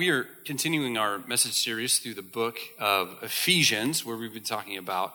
we are continuing our message series through the book of Ephesians, where we've been talking about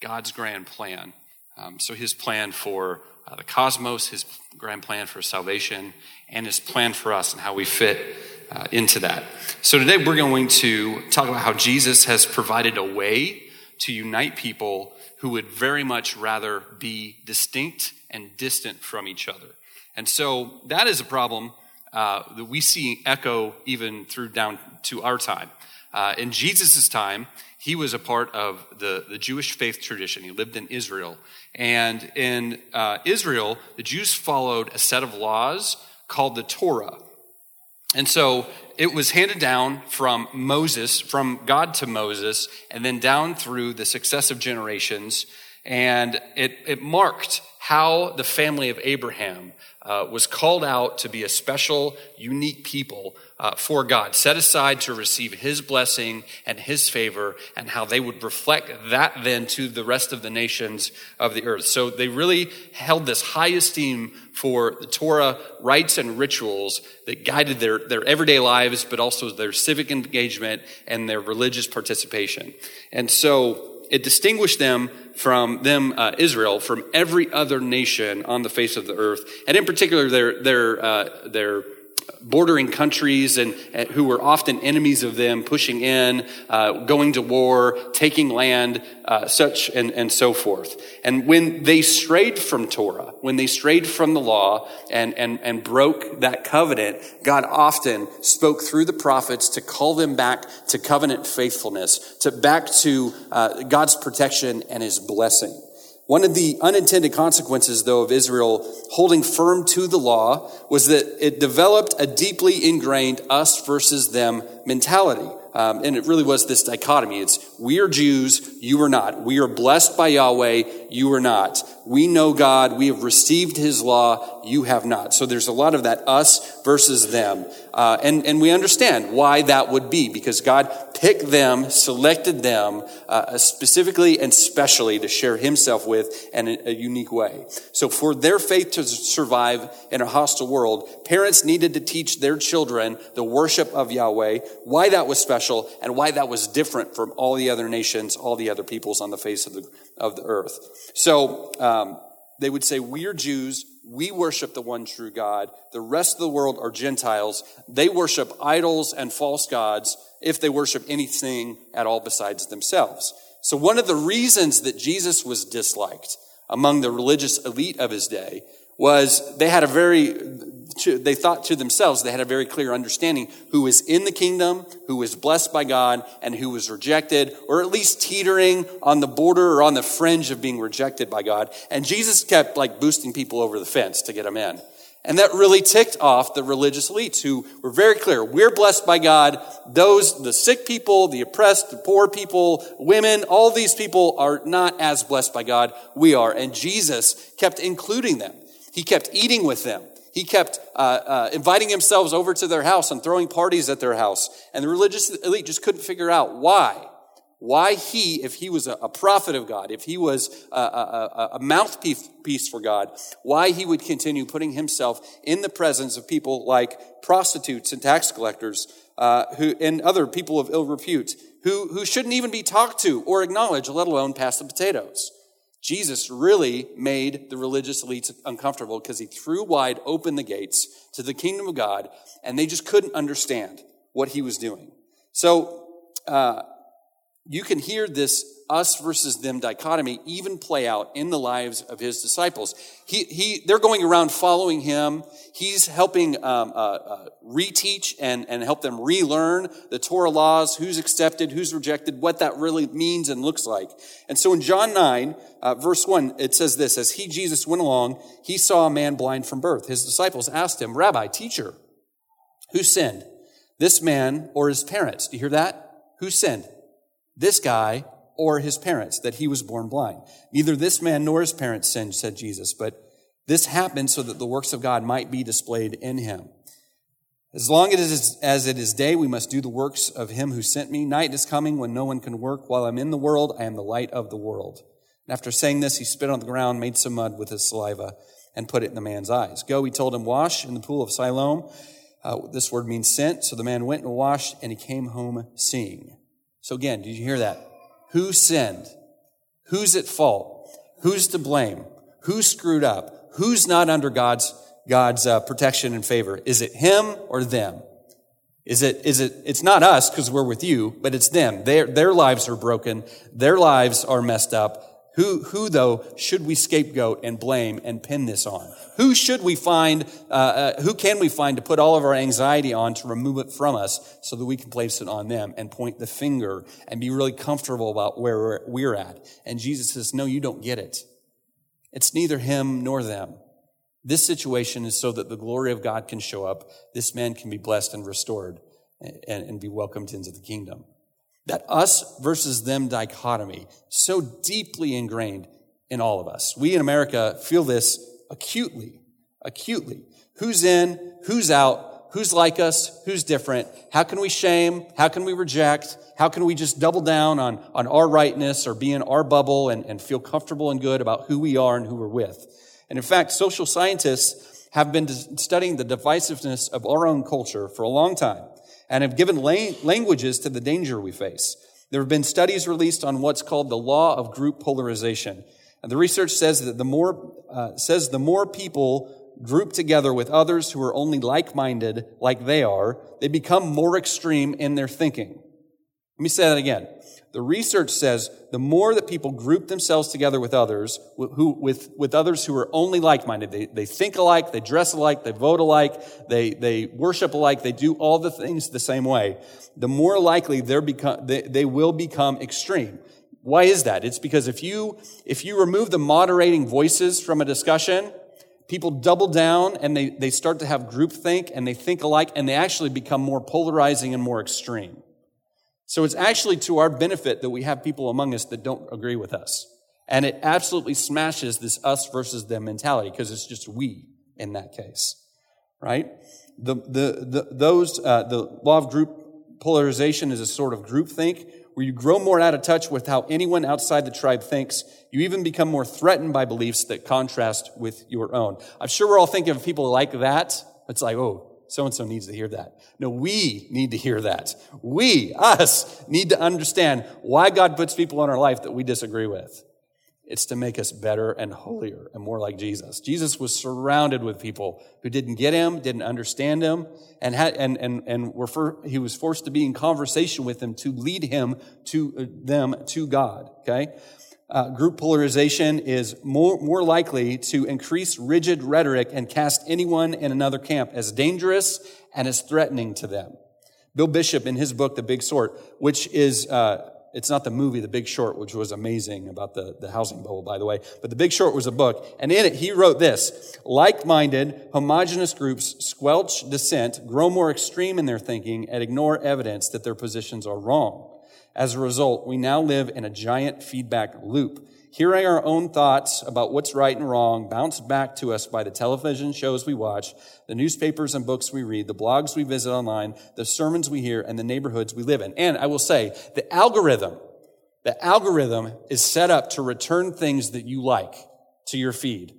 God's grand plan. Um, so, his plan for uh, the cosmos, his grand plan for salvation, and his plan for us and how we fit uh, into that. So, today we're going to talk about how Jesus has provided a way to unite people who would very much rather be distinct and distant from each other. And so, that is a problem uh, that we see echo even through down to our time. Uh, in Jesus' time, he was a part of the, the Jewish faith tradition. He lived in Israel. And in uh, Israel, the Jews followed a set of laws called the Torah. And so it was handed down from Moses, from God to Moses, and then down through the successive generations. And it, it marked how the family of Abraham uh, was called out to be a special, unique people uh, for God, set aside to receive His blessing and His favor, and how they would reflect that then to the rest of the nations of the earth. So they really held this high esteem for the Torah rites and rituals that guided their, their everyday lives, but also their civic engagement and their religious participation. And so it distinguished them from them, uh, Israel, from every other nation on the face of the earth, and in particular their their uh, their bordering countries and, and, who were often enemies of them, pushing in, uh, going to war, taking land, uh, such and, and so forth. And when they strayed from Torah, when they strayed from the law and, and, and broke that covenant, God often spoke through the prophets to call them back to covenant faithfulness, to back to uh, God's protection and his blessing. One of the unintended consequences, though, of Israel holding firm to the law was that it developed a deeply ingrained us versus them mentality. Um, and it really was this dichotomy. It's we are Jews, you are not. We are blessed by Yahweh, you are not. We know God, we have received His law, you have not. So there's a lot of that us versus them. Uh, and, and we understand why that would be, because God picked them, selected them uh, specifically and specially to share Himself with in a, a unique way. So for their faith to survive in a hostile world, parents needed to teach their children the worship of Yahweh, why that was special, and why that was different from all the other nations, all the other peoples on the face of the, of the earth. So um, they would say, We are Jews. We worship the one true God. The rest of the world are Gentiles. They worship idols and false gods if they worship anything at all besides themselves. So, one of the reasons that Jesus was disliked among the religious elite of his day was they had a very they thought to themselves they had a very clear understanding who was in the kingdom, who was blessed by God, and who was rejected, or at least teetering on the border or on the fringe of being rejected by God. And Jesus kept like boosting people over the fence to get them in. And that really ticked off the religious elites who were very clear. We're blessed by God. Those, the sick people, the oppressed, the poor people, women, all these people are not as blessed by God. We are. And Jesus kept including them. He kept eating with them. He kept uh, uh, inviting himself over to their house and throwing parties at their house. And the religious elite just couldn't figure out why. Why he, if he was a, a prophet of God, if he was a, a, a mouthpiece piece for God, why he would continue putting himself in the presence of people like prostitutes and tax collectors uh, who, and other people of ill repute who, who shouldn't even be talked to or acknowledged, let alone pass the potatoes. Jesus really made the religious elites uncomfortable because he threw wide open the gates to the kingdom of God, and they just couldn't understand what he was doing. So uh, you can hear this us versus them dichotomy even play out in the lives of his disciples. He, he, they're going around following him. He's helping um, uh, uh, reteach and, and help them relearn the Torah laws, who's accepted, who's rejected, what that really means and looks like. And so in John 9, uh, verse 1, it says this As he, Jesus, went along, he saw a man blind from birth. His disciples asked him, Rabbi, teacher, who sinned? This man or his parents? Do you hear that? Who sinned? This guy or his parents that he was born blind. Neither this man nor his parents sinned, said Jesus, but this happened so that the works of God might be displayed in him. As long as it is day, we must do the works of him who sent me. Night is coming when no one can work. While I'm in the world, I am the light of the world. And after saying this, he spit on the ground, made some mud with his saliva, and put it in the man's eyes. Go, he told him, wash in the pool of Siloam Uh, this word means sent. So the man went and washed, and he came home seeing. So again, did you hear that? Who sinned? Who's at fault? Who's to blame? Who screwed up? Who's not under God's God's uh, protection and favor? Is it him or them? Is it, is it, it's not us because we're with you, but it's them. Their, their lives are broken. Their lives are messed up. Who, who though should we scapegoat and blame and pin this on? Who should we find, uh, uh, who can we find to put all of our anxiety on to remove it from us so that we can place it on them and point the finger and be really comfortable about where we're, at? And Jesus says, no, you don't get it. It's neither him nor them. This situation is so that the glory of God can show up. This man can be blessed and restored and, and be welcomed into the kingdom. That us versus them dichotomy, so deeply ingrained in all of us. We in America feel this acutely, acutely. Who's in, who's out, who's like us, who's different, how can we shame, how can we reject, how can we just double down on, on our rightness or be in our bubble and, and feel comfortable and good about who we are and who we're with. And in fact, social scientists have been studying the divisiveness of our own culture for a long time and have given languages to the danger we face. There have been studies released on what's called the law of group polarization. And the research says that the more, uh, says the more people group together with others who are only like-minded like they are, they become more extreme in their thinking. Let me say that again. The research says the more that people group themselves together with others, who, with, with others who are only like-minded, they, they think alike, they dress alike, they vote alike, they, they worship alike, they do all the things the same way, the more likely they're become, they, they will become extreme. Why is that? It's because if you, if you remove the moderating voices from a discussion, people double down and they, they start to have groupthink and they think alike and they actually become more polarizing and more extreme. So it's actually to our benefit that we have people among us that don't agree with us. And it absolutely smashes this us versus them mentality because it's just we in that case, right? The, the, the, those, uh, the law of group polarization is a sort of group think where you grow more out of touch with how anyone outside the tribe thinks. You even become more threatened by beliefs that contrast with your own. I'm sure we're all thinking of people like that. It's like, oh, so and so needs to hear that. No, we need to hear that. We, us, need to understand why God puts people in our life that we disagree with. It's to make us better and holier and more like Jesus. Jesus was surrounded with people who didn't get him, didn't understand him, and had, and, and, and were for, he was forced to be in conversation with them to lead him to uh, them to God. Okay uh, group polarization is more, more likely to increase rigid rhetoric and cast anyone in another camp as dangerous and as threatening to them. Bill Bishop, in his book, The Big Sort, which is, uh, it's not the movie, The Big Short, which was amazing about the, the housing bubble, by the way, but The Big Sort was a book, and in it he wrote this, like-minded, homogenous groups squelch dissent, grow more extreme in their thinking, and ignore evidence that their positions are wrong. As a result, we now live in a giant feedback loop. Hearing our own thoughts about what's right and wrong bounced back to us by the television shows we watch, the newspapers and books we read, the blogs we visit online, the sermons we hear, and the neighborhoods we live in. And I will say, the algorithm, the algorithm is set up to return things that you like to your feed.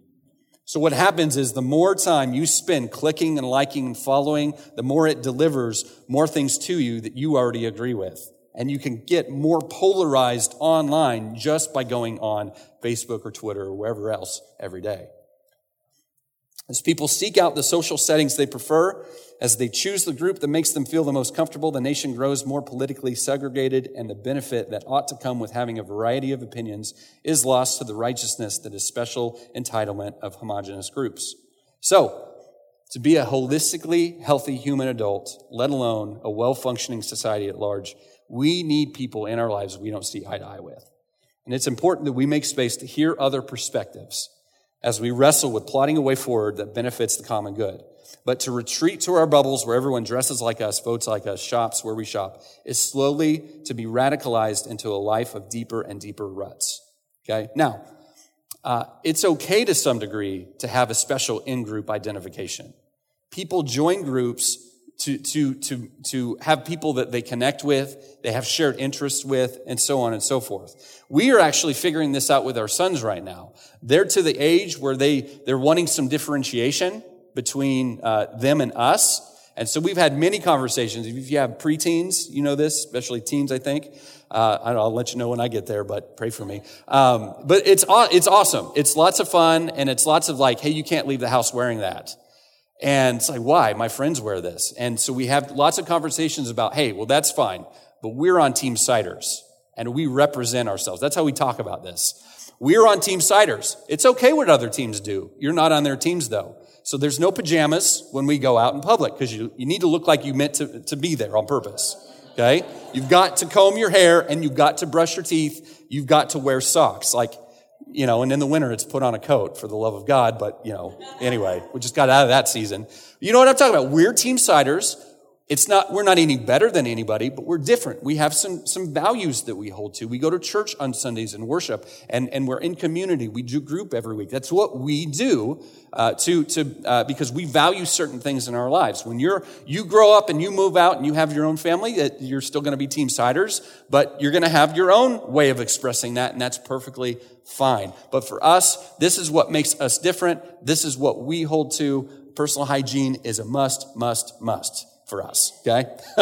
So what happens is the more time you spend clicking and liking and following, the more it delivers more things to you that you already agree with and you can get more polarized online just by going on Facebook or Twitter or wherever else every day. As people seek out the social settings they prefer, as they choose the group that makes them feel the most comfortable, the nation grows more politically segregated, and the benefit that ought to come with having a variety of opinions is lost to the righteousness that is special entitlement of homogenous groups. So, to be a holistically healthy human adult, let alone a well functioning society at large, we need people in our lives we don't see eye to eye with. And it's important that we make space to hear other perspectives as we wrestle with plotting a way forward that benefits the common good. But to retreat to our bubbles where everyone dresses like us, votes like us, shops where we shop, is slowly to be radicalized into a life of deeper and deeper ruts. Okay? Now, uh, it's okay to some degree to have a special in group identification. People join groups to, to, to, to have people that they connect with, they have shared interests with, and so on and so forth. We are actually figuring this out with our sons right now. They're to the age where they, they're wanting some differentiation between uh, them and us. And so we've had many conversations. If you have preteens, you know this, especially teens, I think. Uh, I will let you know when I get there, but pray for me. Um, but it's, it's awesome. It's lots of fun and it's lots of like, hey, you can't leave the house wearing that. And it's like, why? My friends wear this. And so we have lots of conversations about, hey, well, that's fine, but we're on Team Ciders and we represent ourselves. That's how we talk about this. We're on Team Ciders. It's okay what other teams do. You're not on their teams though. So there's no pajamas when we go out in public because you, you need to look like you meant to, to be there on purpose. Okay? You've got to comb your hair and you've got to brush your teeth. You've got to wear socks. Like, you know, and in the winter it's put on a coat for the love of God. But, you know, anyway, we just got out of that season. You know what I'm talking about? We're team siders. It's not, we're not any better than anybody, but we're different. We have some, some values that we hold to. We go to church on Sundays and worship, and, and we're in community. We do group every week. That's what we do, uh, to, to, uh, because we value certain things in our lives. When you're, you grow up and you move out and you have your own family, you're still going to be team siders, but you're going to have your own way of expressing that, and that's perfectly fine. But for us, this is what makes us different. This is what we hold to. Personal hygiene is a must, must, must for us, okay?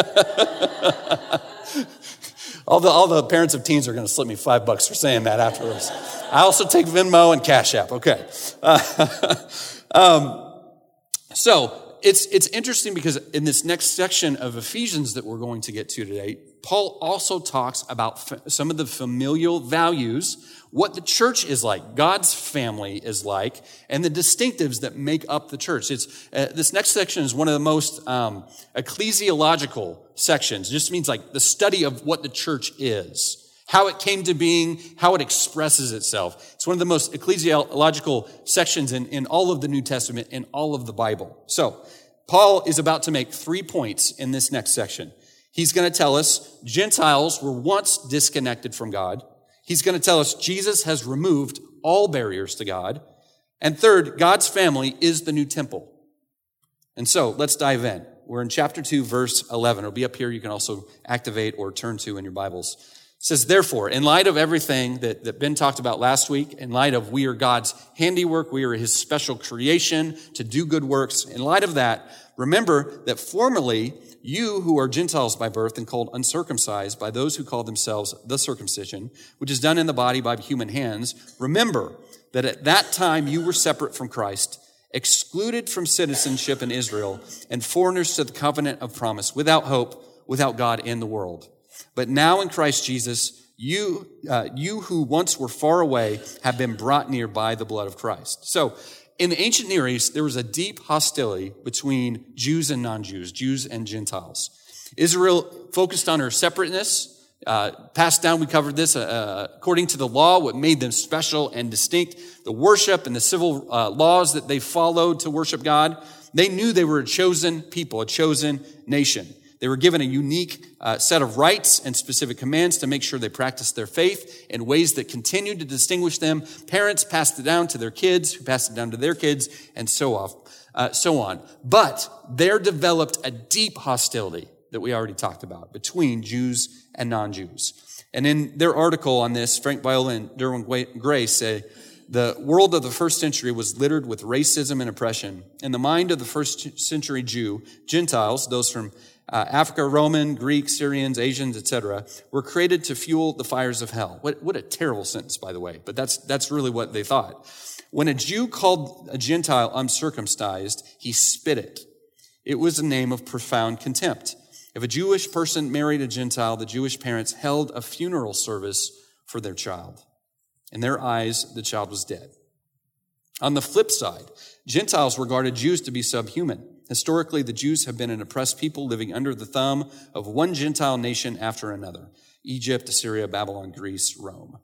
all, the, all the parents of teens are to slip me five bucks for saying that afterwards. I also take Venmo and Cash App, okay? Uh, um, so it's, it's interesting because in this next section of Ephesians that we're going to get to today, Paul also talks about some of the familial values what the church is like, God's family is like, and the distinctives that make up the church. It's, uh, this next section is one of the most um, ecclesiological sections. It just means like the study of what the church is how it came to being, how it expresses itself. It's one of the most ecclesiological sections in, in all of the New Testament, in all of the Bible. So, Paul is about to make three points in this next section. He's going to tell us Gentiles were once disconnected from God. He's going to tell us Jesus has removed all barriers to God. And third, God's family is the new temple. And so let's dive in. We're in chapter 2, verse 11. It'll be up here. You can also activate or turn to in your Bibles. It says, therefore, in light of everything that, that Ben talked about last week, in light of we are God's handiwork, we are his special creation to do good works, in light of that, remember that formerly you who are Gentiles by birth and called uncircumcised by those who call themselves the circumcision, which is done in the body by human hands, remember that at that time you were separate from Christ, excluded from citizenship in Israel, and foreigners to the covenant of promise, without hope, without God in the world. But now in Christ Jesus, you, uh, you who once were far away have been brought near by the blood of Christ. So in the ancient Near East, there was a deep hostility between Jews and non-Jews, Jews and Gentiles. Israel focused on her separateness, uh, passed down, we covered this, uh, according to the law, what made them special and distinct, the worship and the civil uh, laws that they followed to worship God. They knew they were a chosen people, a chosen nation. They were given a unique uh, set of rights and specific commands to make sure they practiced their faith in ways that continued to distinguish them. Parents passed it down to their kids, who passed it down to their kids, and so off, uh, so on. But there developed a deep hostility that we already talked about between Jews and non-Jews. And in their article on this, Frank Viola and Derwin Gray say, the world of the first century was littered with racism and oppression. In the mind of the first century Jew, Gentiles, those from uh, Africa, Roman, Greek, Syrians, Asians, etc., were created to fuel the fires of hell. What, what a terrible sentence, by the way, but that's, that's really what they thought. When a Jew called a Gentile uncircumcised, he spit it. It was a name of profound contempt. If a Jewish person married a Gentile, the Jewish parents held a funeral service for their child. In their eyes, the child was dead. On the flip side, Gentiles regarded Jews to be subhuman. Historically, the Jews have been an oppressed people living under the thumb of one Gentile nation after another Egypt, Assyria, Babylon, Greece, Rome.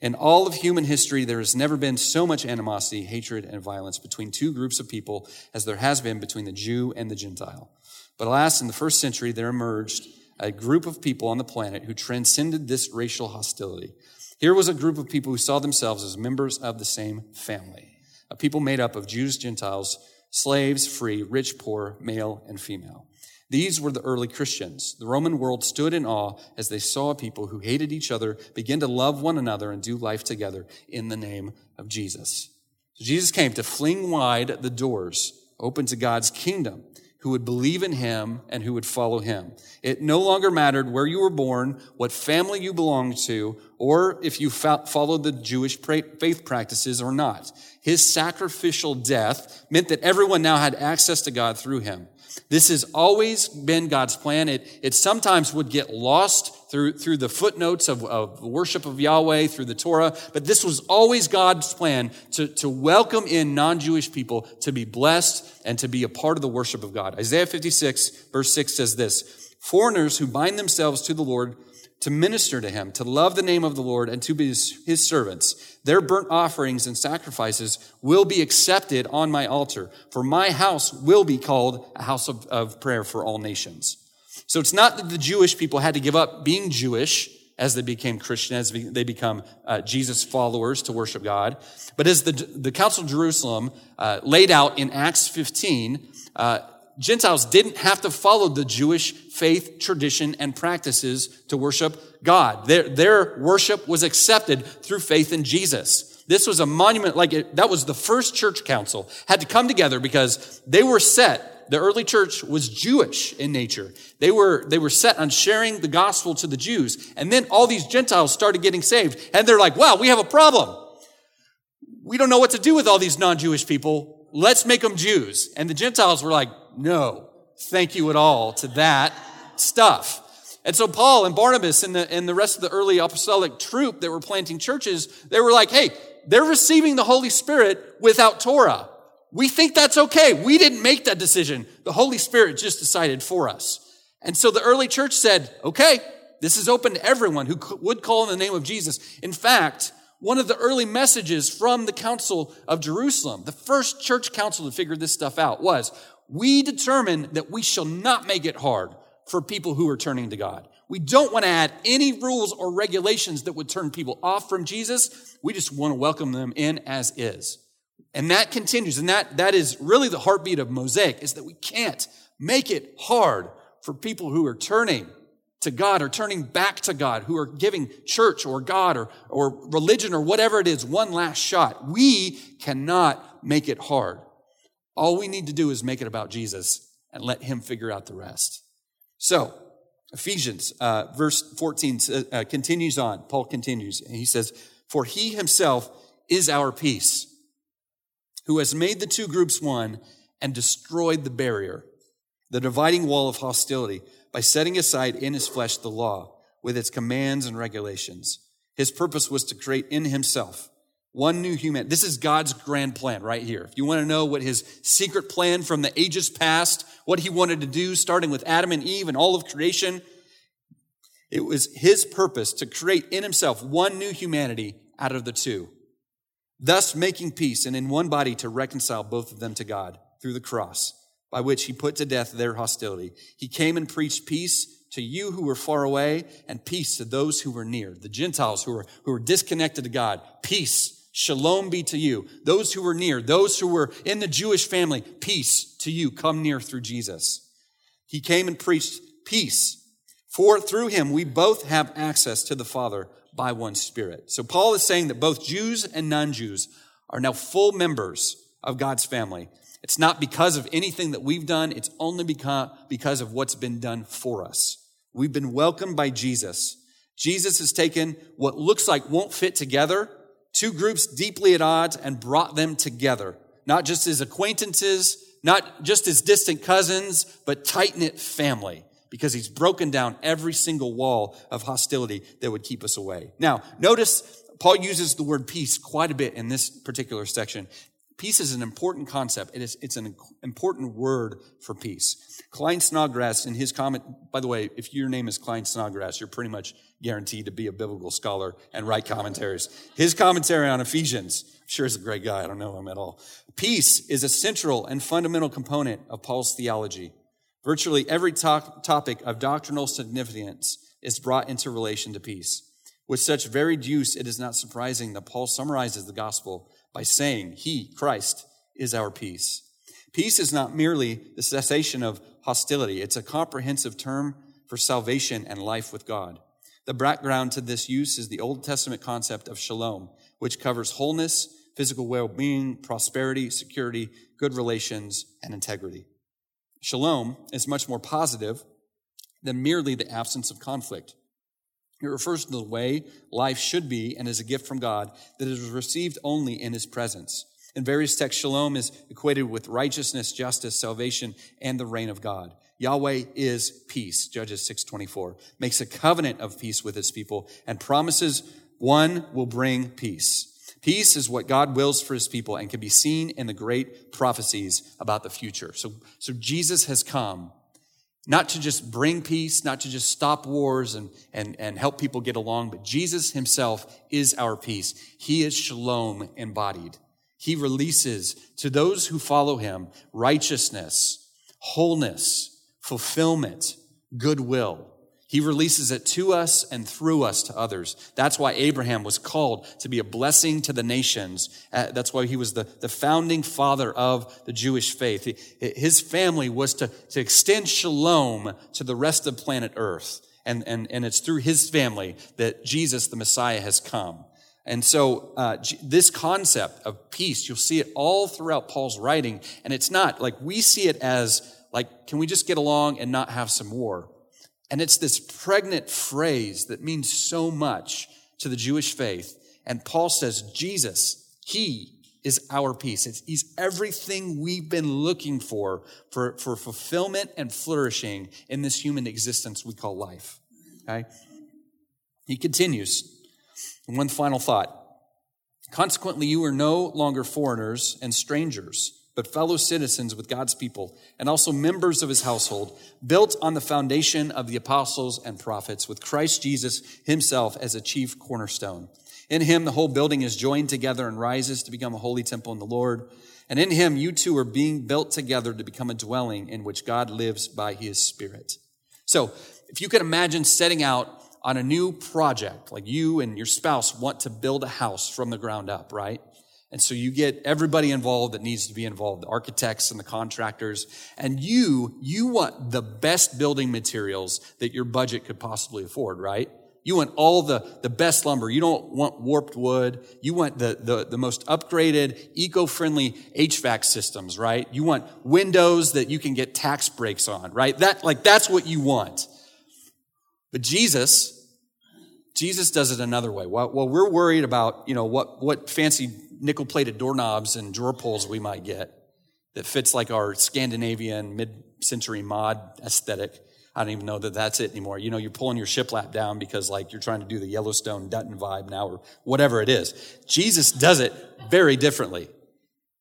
In all of human history, there has never been so much animosity, hatred, and violence between two groups of people as there has been between the Jew and the Gentile. But alas, in the first century, there emerged a group of people on the planet who transcended this racial hostility. Here was a group of people who saw themselves as members of the same family, a people made up of Jews, Gentiles, slaves, free, rich, poor, male, and female. These were the early Christians. The Roman world stood in awe as they saw people who hated each other begin to love one another and do life together in the name of Jesus. So Jesus came to fling wide the doors open to God's kingdom who would believe in him and who would follow him. It no longer mattered where you were born, what family you belonged to, or if you followed the Jewish faith practices or not. His sacrificial death meant that everyone now had access to God through him. This has always been God's plan. It, it sometimes would get lost through, through the footnotes of, of worship of Yahweh, through the Torah, but this was always God's plan to, to welcome in non-Jewish people to be blessed and to be a part of the worship of God. Isaiah 56 verse 6 says this, foreigners who bind themselves to the Lord to minister to him, to love the name of the Lord, and to be his, his, servants. Their burnt offerings and sacrifices will be accepted on my altar, for my house will be called a house of, of prayer for all nations. So it's not that the Jewish people had to give up being Jewish as they became Christian, as they become uh, Jesus followers to worship God, but as the, the Council of Jerusalem uh, laid out in Acts 15, uh, Gentiles didn't have to follow the Jewish faith, tradition, and practices to worship God. Their, their worship was accepted through faith in Jesus. This was a monument, like it, that was the first church council, had to come together because they were set. The early church was Jewish in nature. They were, they were set on sharing the gospel to the Jews. And then all these Gentiles started getting saved. And they're like, wow, we have a problem. We don't know what to do with all these non-Jewish people. Let's make them Jews. And the Gentiles were like, no, thank you at all to that stuff. And so Paul and Barnabas and the, and the rest of the early apostolic troop that were planting churches, they were like, hey, they're receiving the Holy Spirit without Torah. We think that's okay. We didn't make that decision. The Holy Spirit just decided for us. And so the early church said, okay, this is open to everyone who would call in the name of Jesus. In fact, one of the early messages from the Council of Jerusalem, the first church council to figure this stuff out was, we determine that we shall not make it hard for people who are turning to God. We don't want to add any rules or regulations that would turn people off from Jesus. We just want to welcome them in as is. And that continues. And that, that is really the heartbeat of Mosaic is that we can't make it hard for people who are turning to God or turning back to God, who are giving church or God or, or religion or whatever it is one last shot. We cannot make it hard. All we need to do is make it about Jesus and let him figure out the rest. So, Ephesians, uh, verse 14 uh, continues on. Paul continues, and he says, For he himself is our peace, who has made the two groups one and destroyed the barrier, the dividing wall of hostility, by setting aside in his flesh the law with its commands and regulations. His purpose was to create in himself one new human. This is God's grand plan right here. If you want to know what his secret plan from the ages past, what he wanted to do, starting with Adam and Eve and all of creation, it was his purpose to create in himself one new humanity out of the two, thus making peace and in one body to reconcile both of them to God through the cross, by which he put to death their hostility. He came and preached peace to you who were far away and peace to those who were near, the Gentiles who were, who were disconnected to God. Peace Shalom be to you. Those who were near, those who were in the Jewish family, peace to you. Come near through Jesus. He came and preached peace. For through him we both have access to the Father by one Spirit. So Paul is saying that both Jews and non-Jews are now full members of God's family. It's not because of anything that we've done. It's only because of what's been done for us. We've been welcomed by Jesus. Jesus has taken what looks like won't fit together two groups deeply at odds and brought them together, not just as acquaintances, not just as distant cousins, but tight knit family, because he's broken down every single wall of hostility that would keep us away. Now, notice Paul uses the word peace quite a bit in this particular section. Peace is an important concept. It is, it's an important word for peace. Klyne Snodgrass, in his comment, by the way, if your name is Klyne Snodgrass, you're pretty much guaranteed to be a biblical scholar and write commentaries. His commentary on Ephesians, I'm sure is a great guy. I don't know him at all. Peace is a central and fundamental component of Paul's theology. Virtually every to- topic of doctrinal significance is brought into relation to peace. With such varied use, it is not surprising that Paul summarizes the gospel by saying, He, Christ, is our peace. Peace is not merely the cessation of hostility, it's a comprehensive term for salvation and life with God. The background to this use is the Old Testament concept of shalom, which covers wholeness, physical well being, prosperity, security, good relations, and integrity. Shalom is much more positive than merely the absence of conflict. It refers to the way life should be and is a gift from God that is received only in his presence. In various texts, shalom is equated with righteousness, justice, salvation, and the reign of God. Yahweh is peace, Judges 6:24, makes a covenant of peace with his people and promises one will bring peace. Peace is what God wills for his people and can be seen in the great prophecies about the future. So, so Jesus has come not to just bring peace, not to just stop wars and, and, and help people get along, but Jesus himself is our peace. He is shalom embodied. He releases to those who follow him righteousness, wholeness, fulfillment, goodwill. He releases it to us and through us to others. That's why Abraham was called to be a blessing to the nations. Uh, that's why he was the, the founding father of the Jewish faith. His family was to, to extend shalom to the rest of planet Earth. And, and, and it's through his family that Jesus, the Messiah, has come. And so, uh, this concept of peace, you'll see it all throughout Paul's writing. And it's not like we see it as like, can we just get along and not have some war? And it's this pregnant phrase that means so much to the Jewish faith. And Paul says, Jesus, He is our peace. It's, he's everything we've been looking for, for, for fulfillment and flourishing in this human existence we call life. Okay? He continues. One final thought. Consequently, you are no longer foreigners and strangers but fellow citizens with God's people and also members of his household, built on the foundation of the apostles and prophets, with Christ Jesus himself as a chief cornerstone. In him, the whole building is joined together and rises to become a holy temple in the Lord. And in him, you two are being built together to become a dwelling in which God lives by his Spirit. So, if you could imagine setting out on a new project, like you and your spouse want to build a house from the ground up, right? And so you get everybody involved that needs to be involved, the architects and the contractors. And you, you want the best building materials that your budget could possibly afford, right? You want all the, the best lumber. You don't want warped wood. You want the, the, the most upgraded, eco-friendly HVAC systems, right? You want windows that you can get tax breaks on, right? That, like, that's what you want. But Jesus, Jesus does it another way. While, we're worried about, you know, what, what fancy nickel plated doorknobs and drawer pulls we might get that fits like our Scandinavian mid century mod aesthetic. I don't even know that that's it anymore. You know, you're pulling your shiplap down because like you're trying to do the Yellowstone Dutton vibe now or whatever it is. Jesus does it very differently.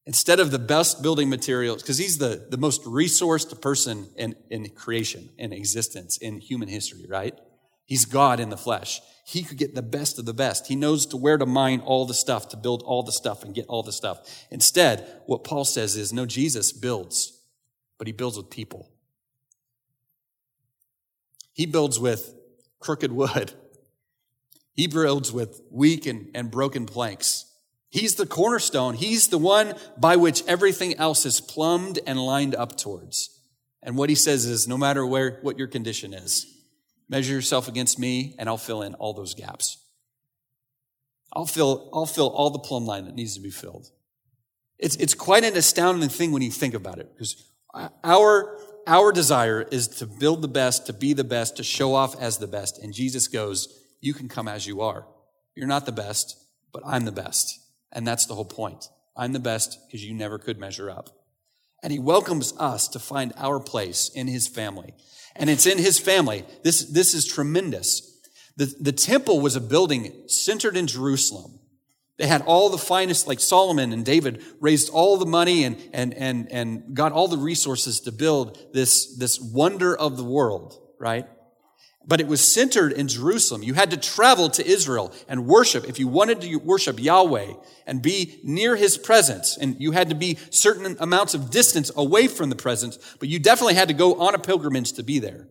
Instead of the best building materials, because he's the, the most resourced person in, in creation, in existence, in human history, right? He's God in the flesh. He could get the best of the best. He knows to where to mine all the stuff, to build all the stuff and get all the stuff. Instead, what Paul says is no, Jesus builds, but he builds with people. He builds with crooked wood. He builds with weak and, and broken planks. He's the cornerstone. He's the one by which everything else is plumbed and lined up towards. And what he says is no matter where, what your condition is, Measure yourself against me, and I'll fill in all those gaps. I'll fill, I'll fill all the plumb line that needs to be filled. It's, it's quite an astounding thing when you think about it, because our, our desire is to build the best, to be the best, to show off as the best. And Jesus goes, You can come as you are. You're not the best, but I'm the best. And that's the whole point. I'm the best because you never could measure up. And he welcomes us to find our place in his family. And it's in his family. This, this is tremendous. The, the temple was a building centered in Jerusalem. They had all the finest, like Solomon and David raised all the money and, and, and, and got all the resources to build this, this wonder of the world, right? But it was centered in Jerusalem. You had to travel to Israel and worship if you wanted to worship Yahweh and be near his presence. And you had to be certain amounts of distance away from the presence, but you definitely had to go on a pilgrimage to be there.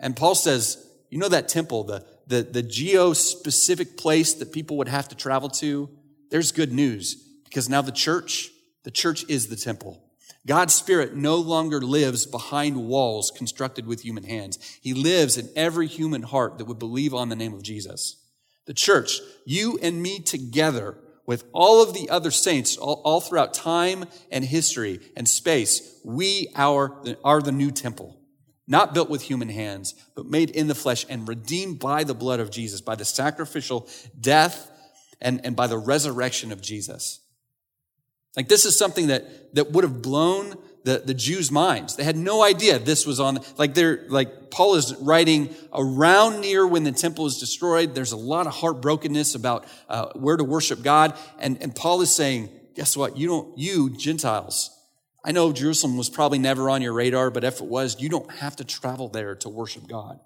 And Paul says, you know that temple, the, the, the geo-specific place that people would have to travel to? There's good news because now the church, the church is the temple. God's Spirit no longer lives behind walls constructed with human hands. He lives in every human heart that would believe on the name of Jesus. The church, you and me together, with all of the other saints all, all throughout time and history and space, we are, are the new temple, not built with human hands, but made in the flesh and redeemed by the blood of Jesus, by the sacrificial death and, and by the resurrection of Jesus. Like this is something that, that would have blown the, the Jews' minds. They had no idea this was on, like they're, like Paul is writing around near when the temple is destroyed. There's a lot of heartbrokenness about uh, where to worship God. And, and Paul is saying, guess what? You don't, you Gentiles, I know Jerusalem was probably never on your radar, but if it was, you don't have to travel there to worship God.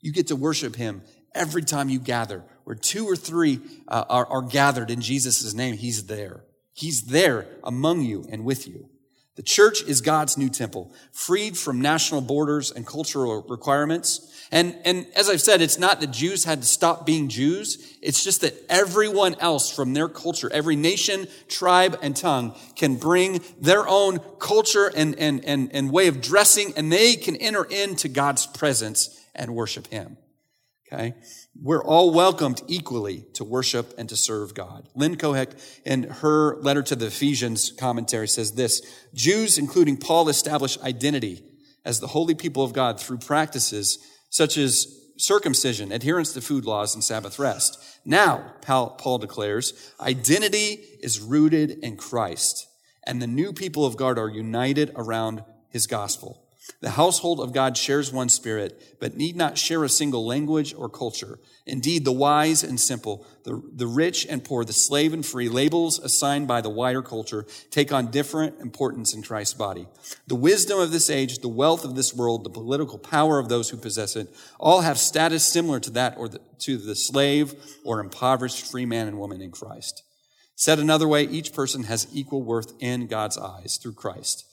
You get to worship Him every time you gather. Where two or three uh, are, are gathered in Jesus' name, He's there. He's there among you and with you. The church is God's new temple, freed from national borders and cultural requirements. And, and as I've said, it's not that Jews had to stop being Jews. It's just that everyone else from their culture, every nation, tribe, and tongue can bring their own culture and, and, and, and way of dressing, and they can enter into God's presence and worship Him. Okay? We're all welcomed equally to worship and to serve God. Lynn Cohick, in her letter to the Ephesians commentary, says this Jews, including Paul, establish identity as the holy people of God through practices such as circumcision, adherence to food laws, and Sabbath rest. Now, Paul declares, identity is rooted in Christ, and the new people of God are united around his gospel. The household of God shares one spirit, but need not share a single language or culture. Indeed, the wise and simple, the, the rich and poor, the slave and free, labels assigned by the wider culture take on different importance in Christ's body. The wisdom of this age, the wealth of this world, the political power of those who possess it, all have status similar to that or the, to the slave or impoverished free man and woman in Christ. Said another way, each person has equal worth in God's eyes through Christ.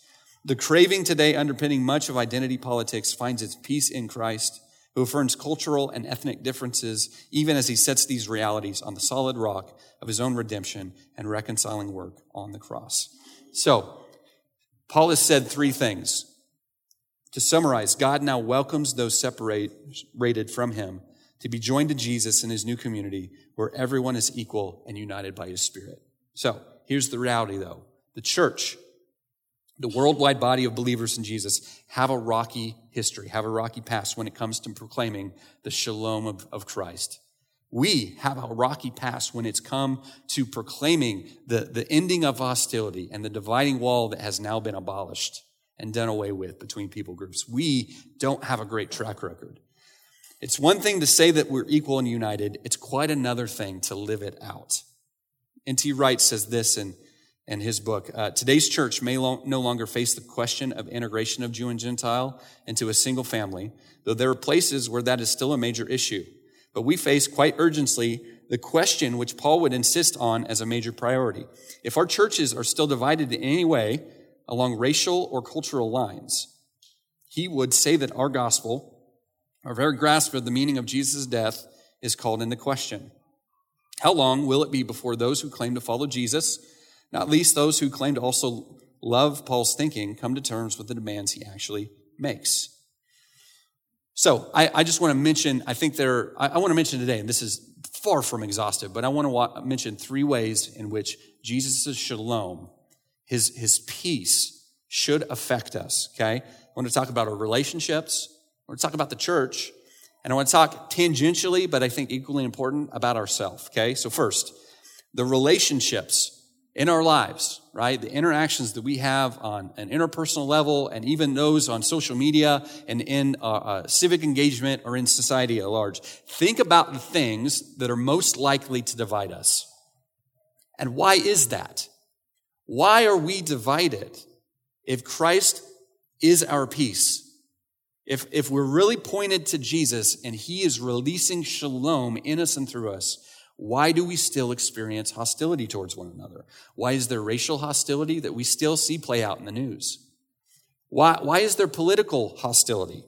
The craving today underpinning much of identity politics finds its peace in Christ, who affirms cultural and ethnic differences, even as he sets these realities on the solid rock of his own redemption and reconciling work on the cross. So, Paul has said three things. To summarize, God now welcomes those separated from him to be joined to Jesus in his new community where everyone is equal and united by his spirit. So, here's the reality though. The church the worldwide body of believers in Jesus have a rocky history, have a rocky past when it comes to proclaiming the shalom of, of Christ. We have a rocky past when it's come to proclaiming the, the ending of hostility and the dividing wall that has now been abolished and done away with between people groups. We don't have a great track record. It's one thing to say that we're equal and united. It's quite another thing to live it out. N.T. Wright says this in in his book. Uh, today's church may lo- no longer face the question of integration of Jew and Gentile into a single family, though there are places where that is still a major issue. But we face quite urgently the question which Paul would insist on as a major priority. If our churches are still divided in any way along racial or cultural lines, he would say that our gospel, our very grasp of the meaning of Jesus' death, is called into question. How long will it be before those who claim to follow Jesus not least those who claim to also love Paul's thinking come to terms with the demands he actually makes. So I, I just want to mention, I think there, I, I, want to mention today, and this is far from exhaustive, but I want to wa- mention three ways in which Jesus' shalom, his, his peace, should affect us, okay? I want to talk about our relationships, I want to talk about the church, and I want to talk tangentially, but I think equally important, about ourselves, okay? So first, the relationships in our lives, right? The interactions that we have on an interpersonal level and even those on social media and in uh, uh, civic engagement or in society at large. Think about the things that are most likely to divide us. And why is that? Why are we divided if Christ is our peace? If, if we're really pointed to Jesus and he is releasing shalom in us and through us, why do we still experience hostility towards one another? Why is there racial hostility that we still see play out in the news? Why, why is there political hostility?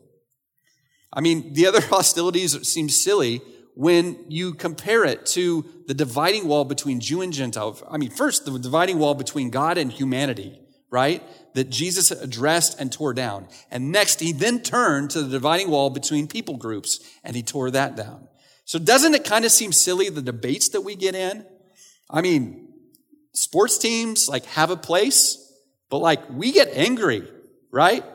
I mean, the other hostilities seem silly when you compare it to the dividing wall between Jew and Gentile. I mean, first, the dividing wall between God and humanity, right? That Jesus addressed and tore down. And next, he then turned to the dividing wall between people groups and he tore that down. So doesn't it kind of seem silly, the debates that we get in? I mean, sports teams like have a place, but like we get angry, right?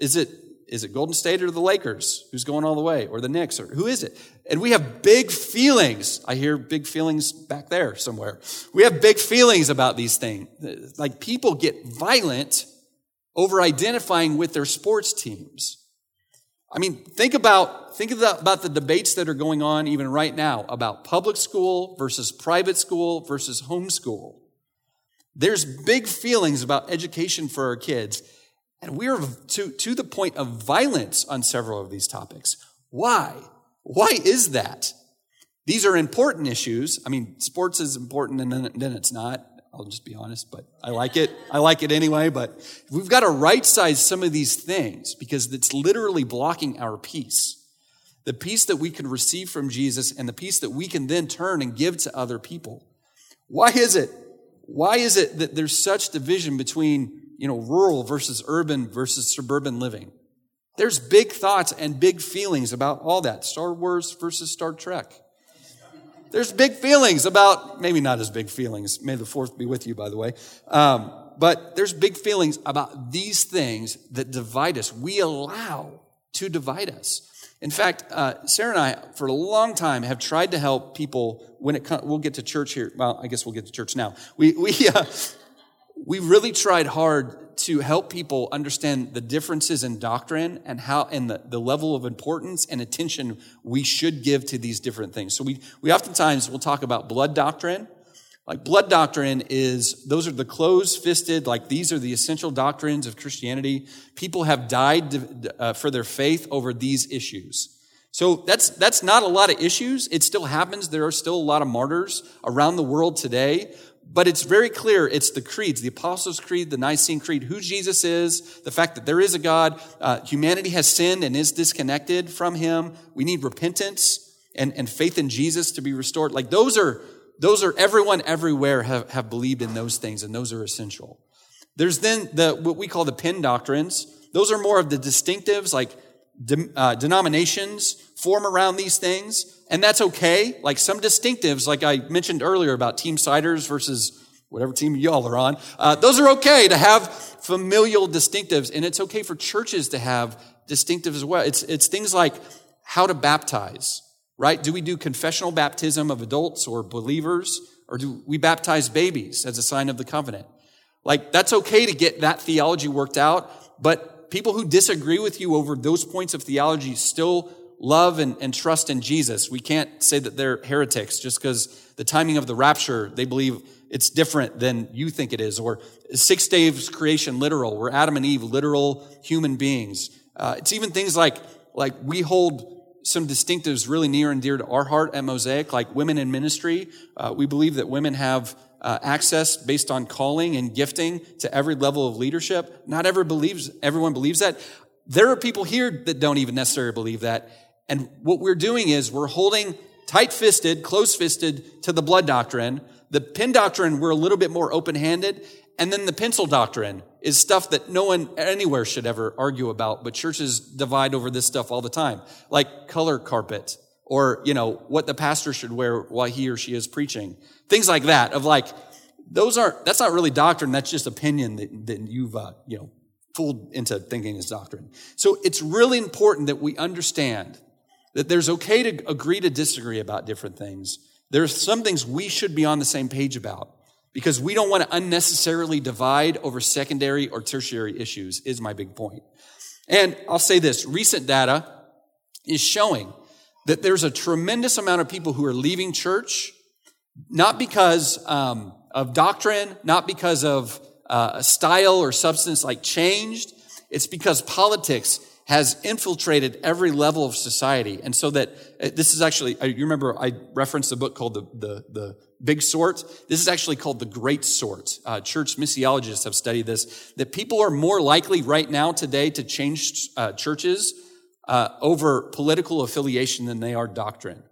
Is it is it Golden State or the Lakers who's going all the way or the Knicks or who is it? And we have big feelings. I hear big feelings back there somewhere. We have big feelings about these things. Like people get violent over identifying with their sports teams. I mean, think about, think about the debates that are going on even right now about public school versus private school versus homeschool. There's big feelings about education for our kids. And we're to, to the point of violence on several of these topics. Why? Why is that? These are important issues. I mean, sports is important and then, then it's not. I'll just be honest, but I like it. I like it anyway, but we've got to right size some of these things because it's literally blocking our peace. The peace that we can receive from Jesus and the peace that we can then turn and give to other people. Why is it? Why is it that there's such division between you know, rural versus urban versus suburban living. There's big thoughts and big feelings about all that. Star Wars versus Star Trek. There's big feelings about, maybe not as big feelings. May the fourth be with you, by the way. Um, but there's big feelings about these things that divide us. We allow to divide us. In fact, uh, Sarah and I, for a long time, have tried to help people when it comes, we'll get to church here. Well, I guess we'll get to church now. We, we, uh, we really tried hard to help people understand the differences in doctrine and how and the, the level of importance and attention we should give to these different things. So we, we oftentimes will talk about blood doctrine. Like blood doctrine is, those are the closed fisted, like these are the essential doctrines of Christianity. People have died uh, for their faith over these issues. So that's, that's not a lot of issues. It still happens. There are still a lot of martyrs around the world today. But it's very clear it's the creeds, the Apostles' Creed, the Nicene Creed, who Jesus is, the fact that there is a God. Uh, humanity has sinned and is disconnected from Him. We need repentance and, and faith in Jesus to be restored. Like those are, those are everyone everywhere have, have believed in those things and those are essential. There's then the, what we call the pen doctrines. Those are more of the distinctives, like de, uh, denominations form around these things. And that's okay. Like some distinctives, like I mentioned earlier about team ciders versus whatever team y'all are on, uh, those are okay to have familial distinctives. And it's okay for churches to have distinctives as well. It's, it's things like how to baptize, right? Do we do confessional baptism of adults or believers? Or do we baptize babies as a sign of the covenant? Like, that's okay to get that theology worked out, but people who disagree with you over those points of theology still love and, and trust in Jesus. We can't say that they're heretics just because the timing of the rapture, they believe it's different than you think it is. Or six days creation literal. We're Adam and Eve, literal human beings. Uh, it's even things like, like we hold some distinctives really near and dear to our heart at Mosaic, like women in ministry. Uh, we believe that women have uh, access based on calling and gifting to every level of leadership. Not every believes, everyone believes that. There are people here that don't even necessarily believe that. And what we're doing is we're holding tight fisted, close fisted to the blood doctrine. The pen doctrine, we're a little bit more open handed. And then the pencil doctrine is stuff that no one anywhere should ever argue about, but churches divide over this stuff all the time, like color carpet or, you know, what the pastor should wear while he or she is preaching. Things like that of like, those aren't, that's not really doctrine. That's just opinion that, that you've, uh, you know, fooled into thinking is doctrine. So it's really important that we understand that there's okay to agree to disagree about different things. There's some things we should be on the same page about because we don't want to unnecessarily divide over secondary or tertiary issues is my big point. And I'll say this, recent data is showing that there's a tremendous amount of people who are leaving church, not because um, of doctrine, not because of uh, style or substance like changed. It's because politics has infiltrated every level of society. And so that uh, this is actually, you remember I referenced a book called the, the, the Big Sort. This is actually called the Great Sort. Uh, church missiologists have studied this, that people are more likely right now today to change uh, churches uh, over political affiliation than they are doctrine.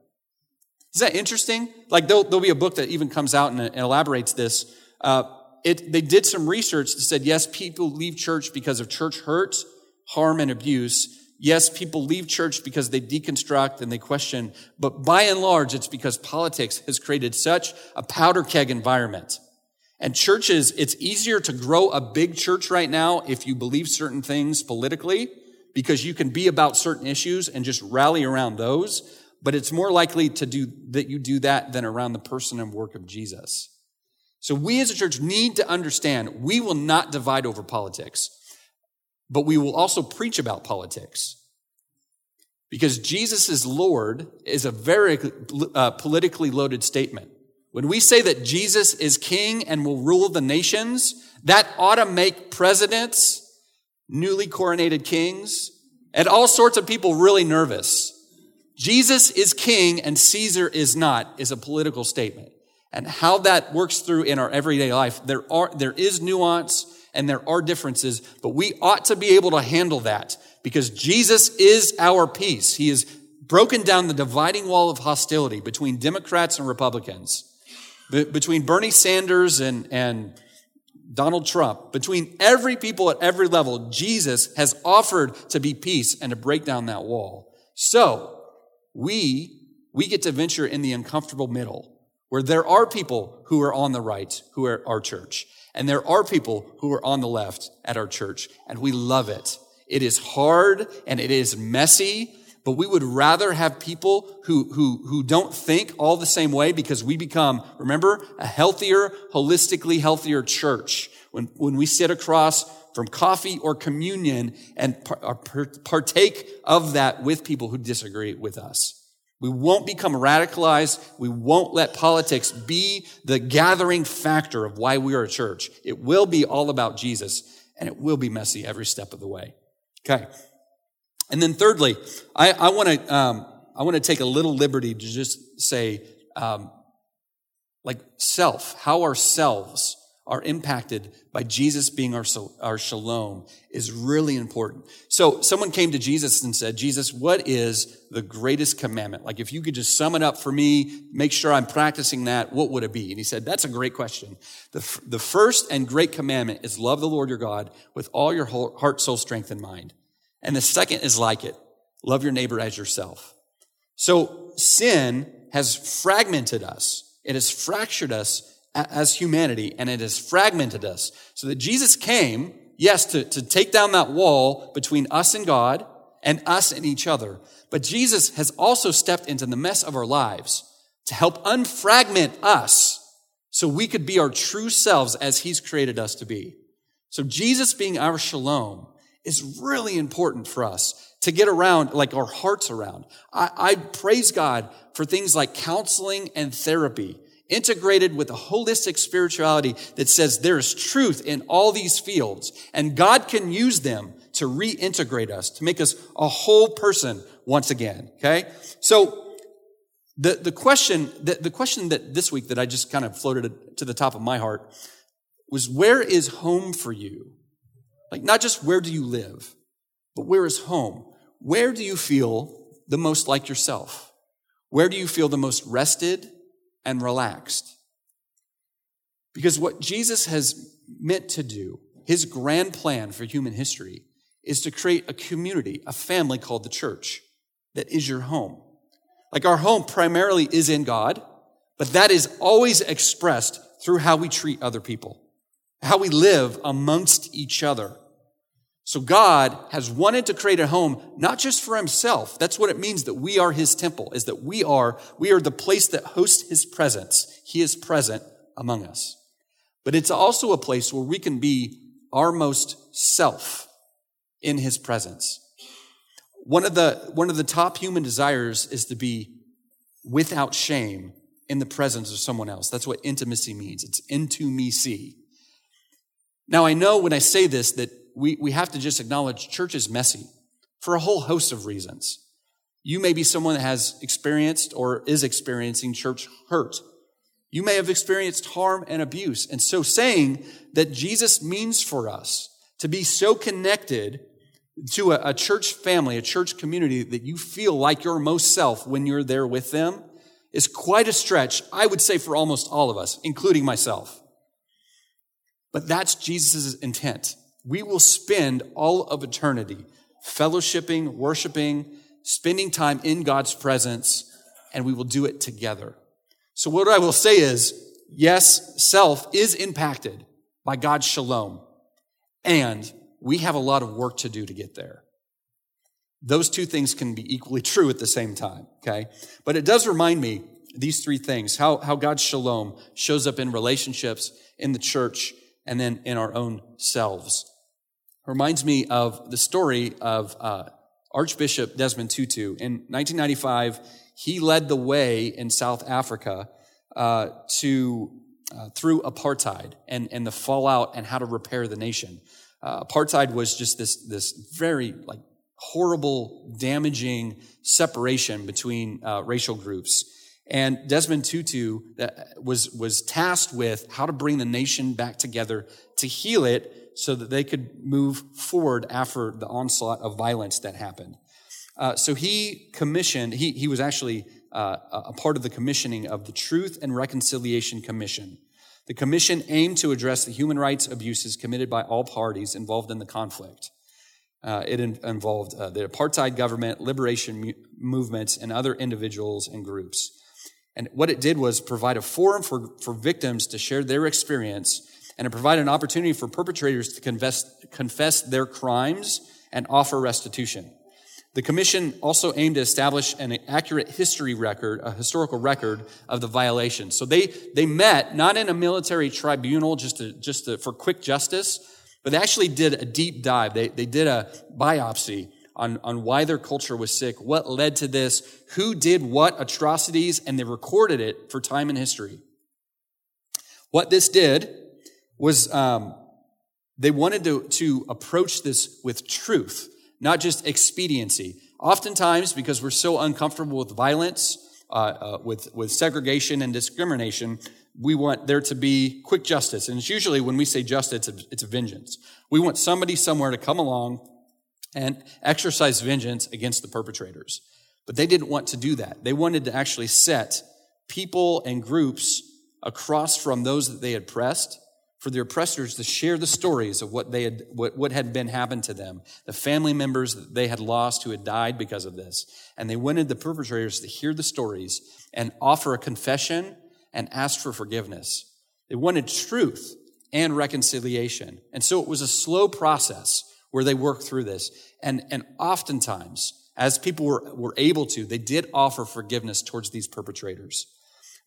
Is that interesting? Like there'll, there'll be a book that even comes out and, and elaborates this. Uh, it, they did some research that said, yes, people leave church because of church hurt harm and abuse. Yes, people leave church because they deconstruct and they question, but by and large, it's because politics has created such a powder keg environment. And churches, it's easier to grow a big church right now if you believe certain things politically because you can be about certain issues and just rally around those. But it's more likely to do that you do that than around the person and work of Jesus. So we as a church need to understand we will not divide over politics but we will also preach about politics. Because Jesus is Lord is a very uh, politically loaded statement. When we say that Jesus is king and will rule the nations, that ought to make presidents, newly coronated kings, and all sorts of people really nervous. Jesus is king and Caesar is not is a political statement. And how that works through in our everyday life, there are, there is nuance and there are differences, but we ought to be able to handle that because Jesus is our peace. He has broken down the dividing wall of hostility between Democrats and Republicans, between Bernie Sanders and, and Donald Trump, between every people at every level, Jesus has offered to be peace and to break down that wall. So we, we get to venture in the uncomfortable middle where there are people who are on the right, who are our church. And there are people who are on the left at our church, and we love it. It is hard and it is messy, but we would rather have people who, who, who don't think all the same way because we become, remember, a healthier, holistically healthier church. When, when we sit across from coffee or communion and uh, partake of that with people who disagree with us. We won't become radicalized. We won't let politics be the gathering factor of why we are a church. It will be all about Jesus and it will be messy every step of the way. Okay. And then thirdly, I, I want to, um, I want to take a little liberty to just say, um, like self, how ourselves are impacted by Jesus being our, our shalom is really important. So someone came to Jesus and said, Jesus, what is the greatest commandment? Like if you could just sum it up for me, make sure I'm practicing that, what would it be? And he said, that's a great question. The, the first and great commandment is love the Lord your God with all your heart, soul, strength, and mind. And the second is like it. Love your neighbor as yourself. So sin has fragmented us. It has fractured us as humanity and it has fragmented us. So that Jesus came, yes, to, to take down that wall between us and God and us and each other. But Jesus has also stepped into the mess of our lives to help unfragment us so we could be our true selves as he's created us to be. So Jesus being our shalom is really important for us to get around, like our hearts around. I, I praise God for things like counseling and therapy integrated with a holistic spirituality that says there is truth in all these fields and God can use them to reintegrate us, to make us a whole person once again. Okay. So the, the question, the, the question that this week that I just kind of floated to the top of my heart was where is home for you? Like not just where do you live, but where is home? Where do you feel the most like yourself? Where do you feel the most rested and relaxed. Because what Jesus has meant to do, his grand plan for human history, is to create a community, a family called the church that is your home. Like our home primarily is in God, but that is always expressed through how we treat other people, how we live amongst each other. So God has wanted to create a home, not just for himself. That's what it means that we are his temple, is that we are, we are the place that hosts his presence. He is present among us. But it's also a place where we can be our most self in his presence. One of the, one of the top human desires is to be without shame in the presence of someone else. That's what intimacy means. It's into me see. Now I know when I say this that we, we have to just acknowledge church is messy for a whole host of reasons. You may be someone that has experienced or is experiencing church hurt. You may have experienced harm and abuse. And so saying that Jesus means for us to be so connected to a, a, church family, a church community that you feel like your most self when you're there with them is quite a stretch, I would say, for almost all of us, including myself. But that's Jesus' intent we will spend all of eternity fellowshipping, worshiping, spending time in God's presence, and we will do it together. So what I will say is, yes, self is impacted by God's shalom, and we have a lot of work to do to get there. Those two things can be equally true at the same time, okay? But it does remind me, these three things, how, how God's shalom shows up in relationships, in the church, and then in our own selves. Reminds me of the story of uh, Archbishop Desmond Tutu. In 1995, he led the way in South Africa uh, to uh, through apartheid and, and the fallout and how to repair the nation. Uh, apartheid was just this this very like horrible, damaging separation between uh, racial groups. And Desmond Tutu uh, was, was tasked with how to bring the nation back together to heal it so that they could move forward after the onslaught of violence that happened. Uh, so he commissioned, he, he was actually uh, a part of the commissioning of the Truth and Reconciliation Commission. The commission aimed to address the human rights abuses committed by all parties involved in the conflict. Uh, it in, involved uh, the apartheid government, liberation mu- movements, and other individuals and groups. And what it did was provide a forum for, for victims to share their experience and it provided an opportunity for perpetrators to confess, confess their crimes and offer restitution. The commission also aimed to establish an accurate history record, a historical record of the violations. So they, they met not in a military tribunal just, to, just to, for quick justice, but they actually did a deep dive. They, they did a biopsy on, on why their culture was sick, what led to this, who did what atrocities, and they recorded it for time and history. What this did was um, they wanted to, to approach this with truth, not just expediency. Oftentimes, because we're so uncomfortable with violence, uh, uh, with, with segregation and discrimination, we want there to be quick justice. And it's usually when we say justice, it's a, it's a vengeance. We want somebody somewhere to come along and exercise vengeance against the perpetrators. But they didn't want to do that. They wanted to actually set people and groups across from those that they had pressed for the oppressors to share the stories of what they had what, what had been happened to them the family members that they had lost who had died because of this and they wanted the perpetrators to hear the stories and offer a confession and ask for forgiveness they wanted truth and reconciliation and so it was a slow process where they worked through this and and oftentimes as people were, were able to they did offer forgiveness towards these perpetrators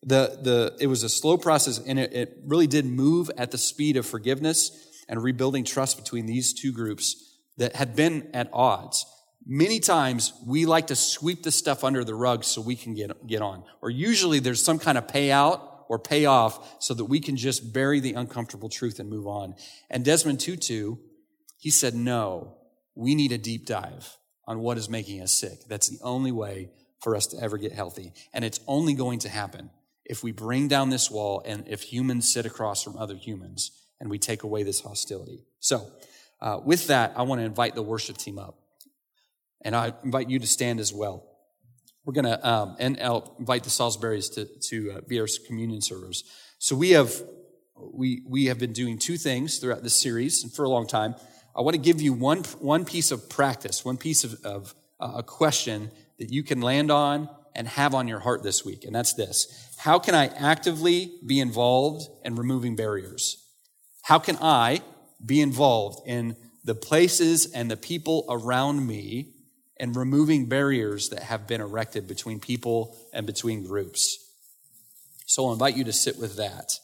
the, the, it was a slow process and it, it really did move at the speed of forgiveness and rebuilding trust between these two groups that had been at odds. Many times we like to sweep the stuff under the rug so we can get, get on. Or usually there's some kind of payout or payoff so that we can just bury the uncomfortable truth and move on. And Desmond Tutu, he said, no, we need a deep dive on what is making us sick. That's the only way for us to ever get healthy. And it's only going to happen if we bring down this wall and if humans sit across from other humans and we take away this hostility. So, uh, with that, I want to invite the worship team up. And I invite you to stand as well. We're going to, um, and I'll invite the Salisburys to, to uh, be our communion servers. So we have, we, we have been doing two things throughout this series and for a long time. I want to give you one, one piece of practice, one piece of, of uh, a question that you can land on and have on your heart this week. And that's this. How can I actively be involved in removing barriers? How can I be involved in the places and the people around me and removing barriers that have been erected between people and between groups? So I'll invite you to sit with that.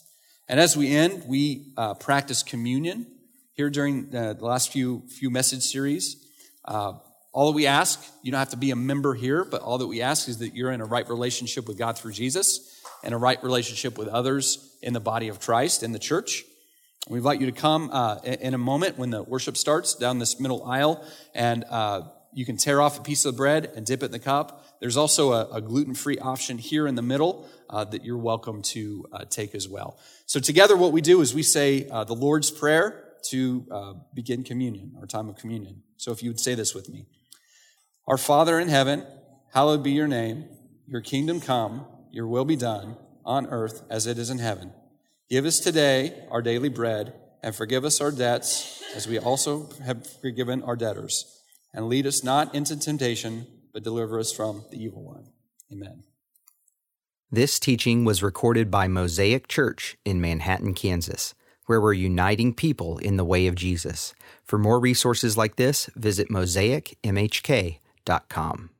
And as we end, we uh, practice communion here during the last few few message series. Uh, all that we ask, you don't have to be a member here, but all that we ask is that you're in a right relationship with God through Jesus and a right relationship with others in the body of Christ, in the church. We invite you to come uh, in a moment when the worship starts down this middle aisle, and uh, you can tear off a piece of bread and dip it in the cup. There's also a, a gluten free option here in the middle uh, that you're welcome to uh, take as well. So, together, what we do is we say uh, the Lord's Prayer to uh, begin communion, our time of communion. So, if you would say this with me Our Father in heaven, hallowed be your name, your kingdom come your will be done on earth as it is in heaven. Give us today our daily bread and forgive us our debts as we also have forgiven our debtors. and lead us not into temptation, but deliver us from the evil one. Amen. This teaching was recorded by Mosaic Church in Manhattan, Kansas, where we're uniting people in the way of Jesus. For more resources like this, visit mosaicmhk.com.